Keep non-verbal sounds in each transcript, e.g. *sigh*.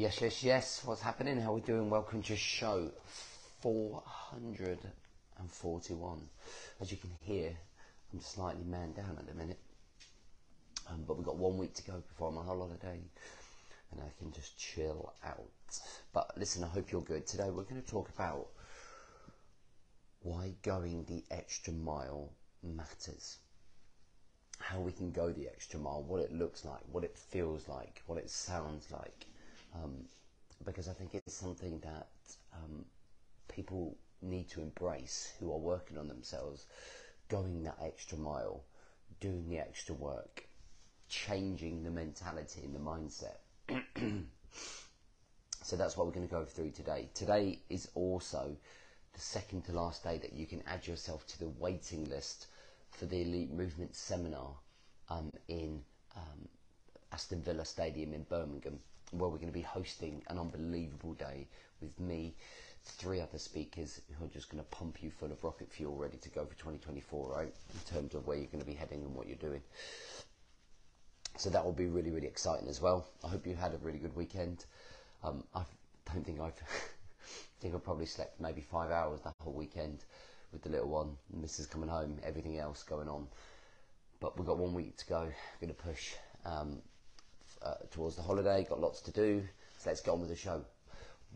Yes, yes, yes. What's happening? How are we doing? Welcome to show 441. As you can hear, I'm slightly man down at the minute. Um, but we've got one week to go before I'm on holiday and I can just chill out. But listen, I hope you're good. Today we're going to talk about why going the extra mile matters. How we can go the extra mile, what it looks like, what it feels like, what it sounds like um, because I think it's something that um, people need to embrace who are working on themselves, going that extra mile, doing the extra work, changing the mentality and the mindset. *clears throat* so that's what we're going to go through today. Today is also the second to last day that you can add yourself to the waiting list for the Elite Movement Seminar um, in um, Aston Villa Stadium in Birmingham where we're going to be hosting an unbelievable day with me, three other speakers who are just going to pump you full of rocket fuel ready to go for 2024, right? In terms of where you're going to be heading and what you're doing. So that will be really, really exciting as well. I hope you had a really good weekend. Um, I don't think I've, *laughs* I think I probably slept maybe five hours that whole weekend with the little one, Mrs. coming home, everything else going on. But we've got one week to go. Going to push. Um, uh, towards the holiday, got lots to do. So let's get on with the show.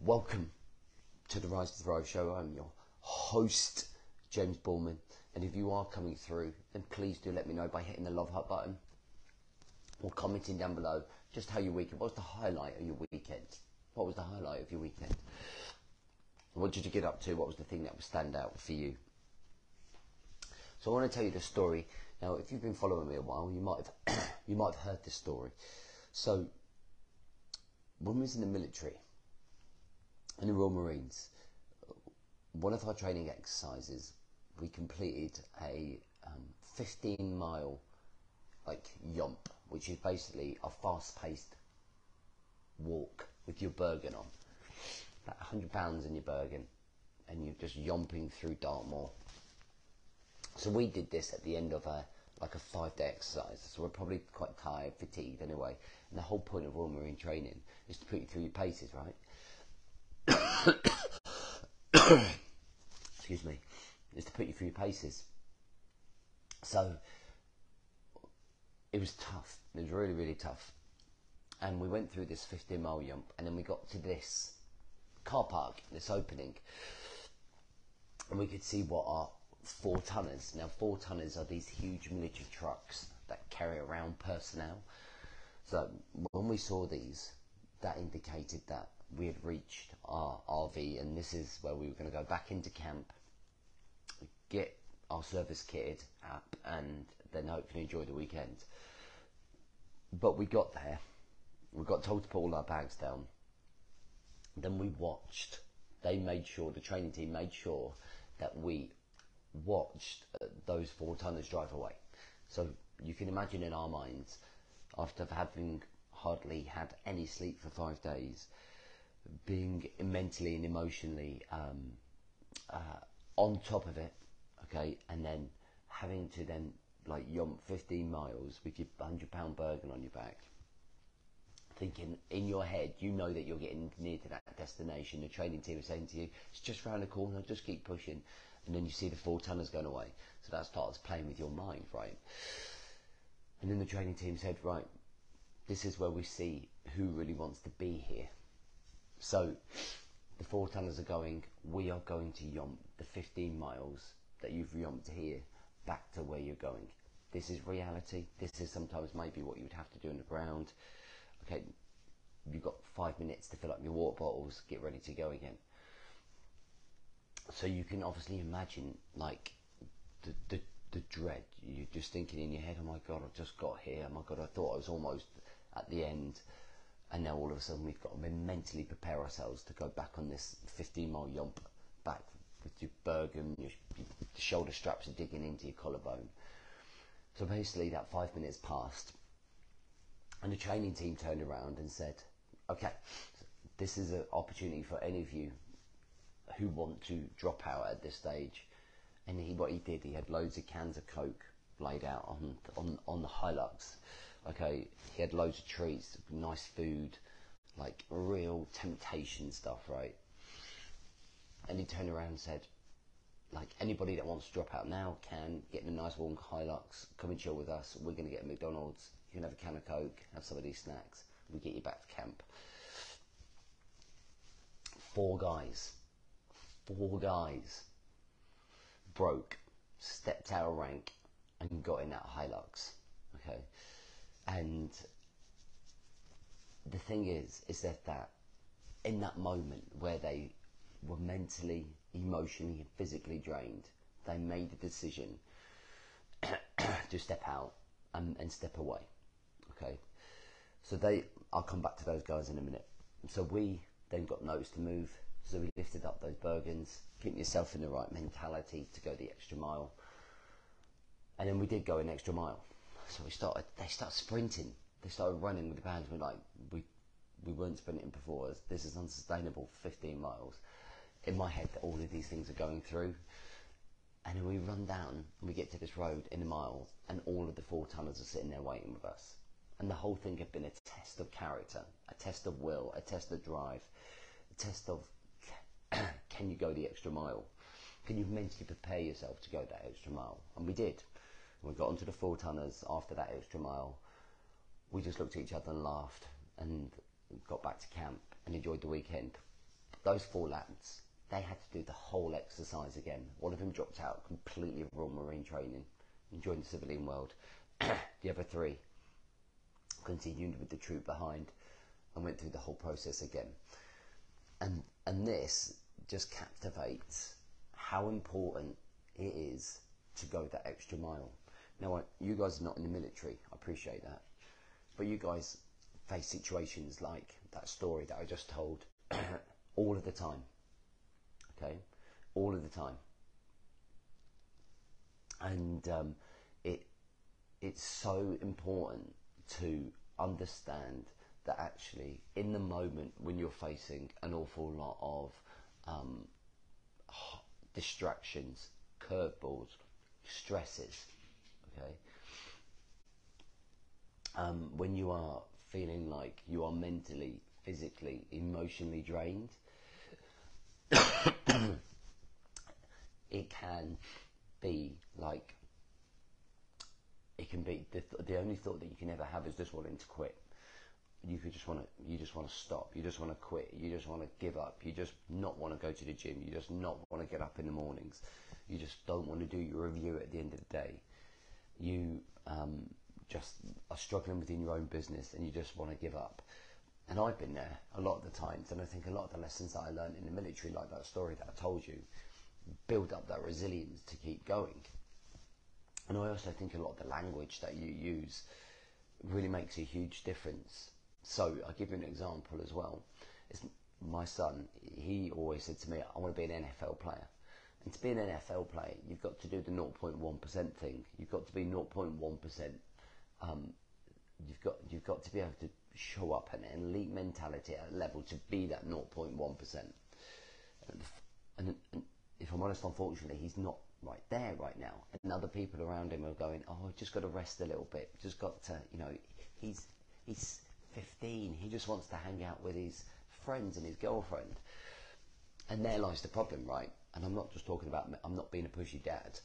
Welcome to the Rise to Thrive show. I'm your host, James Boardman. And if you are coming through, then please do let me know by hitting the love heart button or commenting down below just how your weekend. What was the highlight of your weekend? What was the highlight of your weekend? What did you get up to? What was the thing that would stand out for you? So I want to tell you the story. Now, if you've been following me a while, you might have *coughs* you might have heard this story. So, when we was in the military, in the Royal Marines, one of our training exercises, we completed a um, 15 mile like yomp, which is basically a fast paced walk with your Bergen on. About 100 pounds in your Bergen, and you're just yomping through Dartmoor. So we did this at the end of a like a five day exercise. So we're probably quite tired, fatigued anyway. And the whole point of Royal Marine training is to put you through your paces, right? *coughs* Excuse me. Is to put you through your paces. So it was tough. It was really, really tough. And we went through this 15 mile yomp, and then we got to this car park, this opening, and we could see what our four tonners. Now, four tonners are these huge military trucks that carry around personnel. So, when we saw these, that indicated that we had reached our RV, and this is where we were going to go back into camp, get our service kitted up, and then hopefully enjoy the weekend. But we got there, we got told to put all our bags down. Then we watched. They made sure, the training team made sure that we watched uh, those four tonners drive away. So you can imagine in our minds, after having hardly had any sleep for five days, being mentally and emotionally um, uh, on top of it, okay, and then having to then like yomp 15 miles with your 100 pound Bergen on your back thinking in your head, you know that you're getting near to that destination. The training team is saying to you, it's just round the corner, just keep pushing and then you see the four tonners going away. So that starts playing with your mind, right? And then the training team said, right, this is where we see who really wants to be here. So the four tonners are going, we are going to yomp the 15 miles that you've yomped here back to where you're going. This is reality. This is sometimes maybe what you would have to do on the ground. Okay, you've got five minutes to fill up your water bottles, get ready to go again so you can obviously imagine like the, the the dread. You're just thinking in your head, "Oh my god, I've just got here. Oh my god, I thought I was almost at the end." And now all of a sudden we've got to mentally prepare ourselves to go back on this 15 mile yomp back with your Bergen, your, your shoulder straps are digging into your collarbone. So basically, that five minutes passed, and the training team turned around and said, "Okay, this is an opportunity for any of you who want to drop out at this stage. And he, what he did, he had loads of cans of Coke laid out on on on the Hilux. Okay, he had loads of treats, nice food, like real temptation stuff, right? And he turned around and said, like anybody that wants to drop out now can get in a nice warm Hilux, come and chill with us. We're to get a McDonald's. You can have a can of Coke, have some of these snacks. We get you back to camp. Four guys, four guys broke, stepped out of rank, and got in that Hilux. Okay, and the thing is, is that that in that moment where they were mentally, emotionally, and physically drained, they made the decision *coughs* to step out and, and step away. Okay, so they, I'll come back to those guys in a minute. So we then got notice to move. So we lifted up those Bergens, keep yourself in the right mentality to go the extra mile. And then we did go an extra mile. So we started, they started sprinting. They started running with the bands. We're like, we, we weren't sprinting before. This is unsustainable for 15 miles. In my head, all of these things are going through. And then we run down and we get to this road in a mile, and all of the four tonners are sitting there waiting with us. And the whole thing had been a test of character, a test of will, a test of drive, a test of can you go the extra mile? Can you mentally prepare yourself to go that extra mile? And we did. We got onto the four tonners after that extra mile. We just looked at each other and laughed and got back to camp and enjoyed the weekend. Those four lads, they had to do the whole exercise again. One of them dropped out completely of Royal Marine training and joined the civilian world. *coughs* the other three continued with the troop behind and went through the whole process again. And and this just captivates how important it is to go that extra mile. Now, you guys are not in the military, I appreciate that, but you guys face situations like that story that I just told *clears throat* all of the time. Okay, all of the time, and um, it it's so important to understand that actually in the moment when you're facing an awful lot of um, distractions, curveballs, stresses, okay, um, when you are feeling like you are mentally, physically, emotionally drained, *coughs* it can be like it can be the, the only thought that you can ever have is just wanting to quit you could just want to you just want to stop. You just want to quit. You just want to give up. You just not want to go to the gym. You just not want to get up in the mornings. You just don't want to do your review at the end of the day. You um, just are struggling within your own business and you just want to give up. And I've been there a lot of the times. And I think a lot of the lessons that I learned in the military like that story that I told you build up that resilience to keep going. And I also think a lot of the language that you use really makes a huge difference so I'll give you an example as well. It's my son, he always said to me, I want to be an NFL player. And to be an NFL player, you've got to do the 0.1% thing. You've got to be 0.1%. Um, you've got you've got to be able to show up an elite mentality at a level to be that 0.1%. And, and, and if I'm honest, unfortunately, he's not right there right now. And other people around him are going, "Oh, just got to rest a little bit. Just got to, you know, he's he's 15. He just wants to hang out with his friends and his girlfriend. And there lies the problem, right? And I'm not just talking about, I'm not being a pushy dad.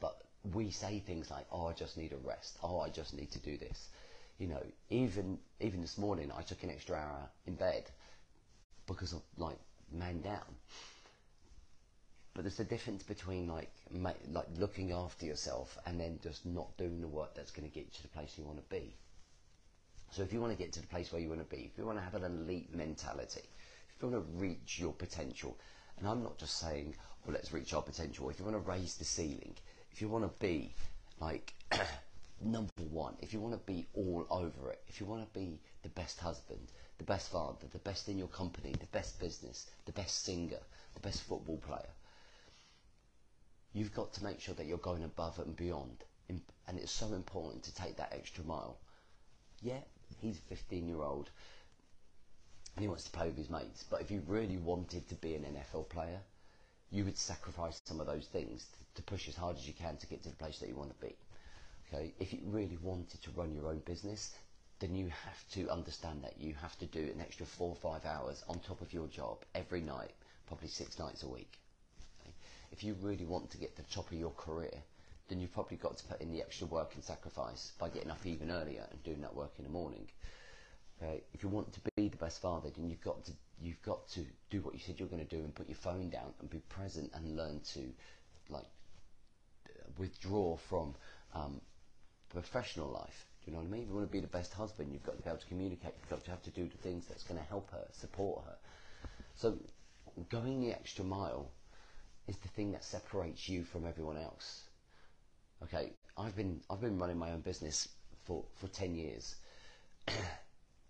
But we say things like, oh, I just need a rest. Oh, I just need to do this. You know, even even this morning, I took an extra hour in bed because of like man down. But there's a difference between like like looking after yourself and then just not doing the work that's going to get you to the place you want to be. So if you want to get to the place where you want to be, if you want to have an elite mentality, if you want to reach your potential, and I'm not just saying, well, let's reach our potential. If you want to raise the ceiling, if you want to be like *clears throat* number one, if you want to be all over it, if you want to be the best husband, the best father, the best in your company, the best business, the best singer, the best football player, you've got to make sure that you're going above and beyond. And it's so important to take that extra mile. Yeah, he's a 15 year old and he wants to play with his mates. But if you really wanted to be an NFL player, you would sacrifice some of those things to, to push as hard as you can to get to the place that you want to be. Okay, if you really wanted to run your own business, then you have to understand that you have to do an extra four or five hours on top of your job every night, probably six nights a week. Okay? If you really want to get to the top of your career, then you've probably got to put in the extra work and sacrifice by getting up even earlier and doing that work in the morning. Okay? If you want to be the best father, then you've got to you've got to do what you said you're going to do and put your phone down and be present and learn to like withdraw from um, professional life do you know what I mean? If you want to be the best husband, you've got to be able to communicate. You've got to have to do the things that's going to help her, support her. So, going the extra mile is the thing that separates you from everyone else. Okay, I've been I've been running my own business for for ten years. *clears throat*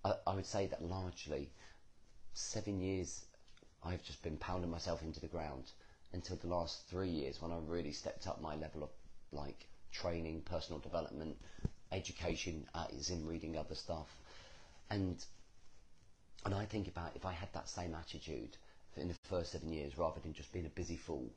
I, I would say that largely seven years I've just been pounding myself into the ground until the last three years when I really stepped up my level of like training, personal development, education uh, is in reading other stuff. And and I think about if I had that same attitude in the first seven years, rather than just being a busy fool,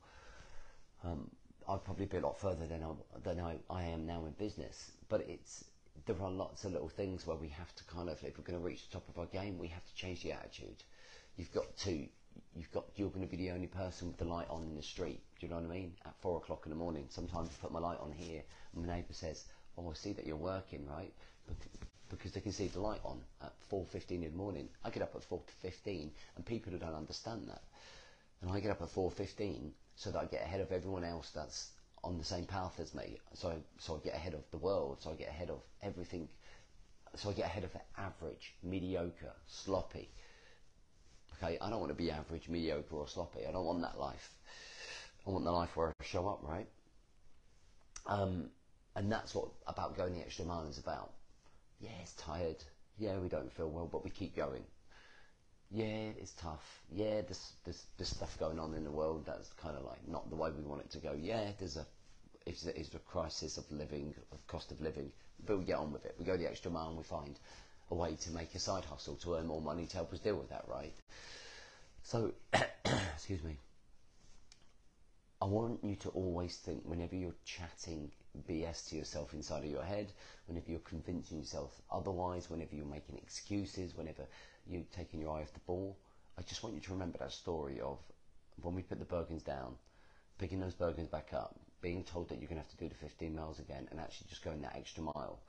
um, I'd probably be a lot further than I than I, I am now in business. But it's there are lots of little things where we have to kind of, if we're going to reach the top of our game, we have to change the attitude. You've got to, you've got, you're going to be the only person with the light on in the street. Do you know what I mean? At four o'clock in the morning, sometimes I put my light on here, and my neighbour says, oh, I see that you're working, right? Because they can see the light on at 4.15 in the morning. I get up at 4.15 and people who don't understand that. And I get up at 4.15 so that I get ahead of everyone else that's on the same path as me. So I, so I get ahead of the world. So I get ahead of everything. So I get ahead of average, mediocre, sloppy. Okay, I don't want to be average, mediocre, or sloppy. I don't want that life. I want the life where I show up, right? Um, and that's what about going the extra mile is about. Yeah, it's tired. Yeah, we don't feel well, but we keep going. Yeah, it's tough. Yeah, there's, there's, stuff going on in the world that's kind of like not the way we want it to go. Yeah, there's a it's a crisis of living, of cost of living, but we get on with it. We go the extra mile and we find a way to make a side hustle to earn more money to help us deal with that, right? So, *coughs* excuse me. I want you to always think whenever you're chatting BS to yourself inside of your head, whenever you're convincing yourself otherwise, whenever you're making excuses, whenever you're taking your eye off the ball, I just want you to remember that story of when we put the Bergens down, picking those Bergens back up, being told that you're going to have to do the 15 miles again, and actually just going that extra mile,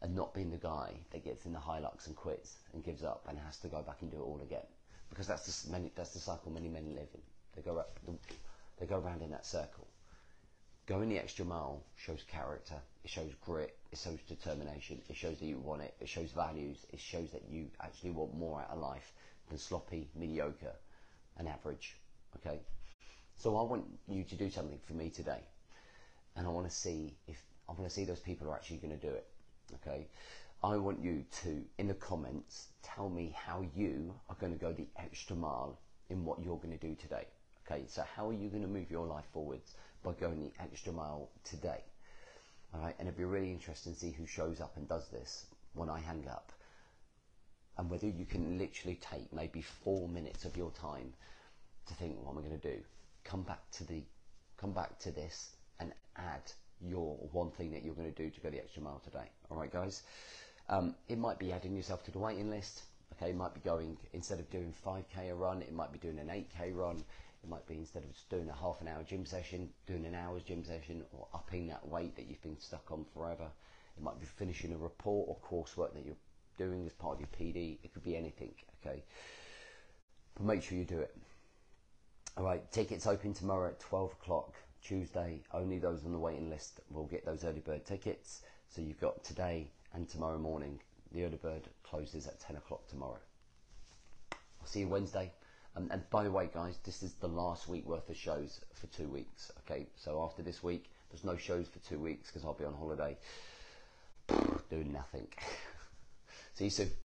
and not being the guy that gets in the high Hilux and quits and gives up and has to go back and do it all again, because that's the many, that's the cycle many men live in. They go up, they go around in that circle. Going the extra mile shows character, it shows grit, it shows determination, it shows that you want it, it shows values, it shows that you actually want more out of life than sloppy, mediocre, and average. Okay? So I want you to do something for me today. And I want to see if I want to see those people are actually going to do it. Okay? I want you to, in the comments, tell me how you are going to go the extra mile in what you're going to do today. Okay, so how are you going to move your life forwards? By going the extra mile today. All right, and it'd be really interesting to see who shows up and does this when I hang up, and whether you can literally take maybe four minutes of your time to think, what am I going to do? Come back to the, come back to this, and add your one thing that you're going to do to go the extra mile today. All right, guys. Um, it might be adding yourself to the waiting list. Okay, it might be going instead of doing 5k a run, it might be doing an 8k run. It might be instead of just doing a half an hour gym session, doing an hour's gym session or upping that weight that you've been stuck on forever. It might be finishing a report or coursework that you're doing as part of your PD. It could be anything, okay? But make sure you do it. All right, tickets open tomorrow at 12 o'clock, Tuesday. Only those on the waiting list will get those early bird tickets. So you've got today and tomorrow morning. The early bird closes at 10 o'clock tomorrow. I'll see you Wednesday. And by the way, guys, this is the last week worth of shows for two weeks. Okay, so after this week, there's no shows for two weeks because I'll be on holiday doing nothing. *laughs* See you soon.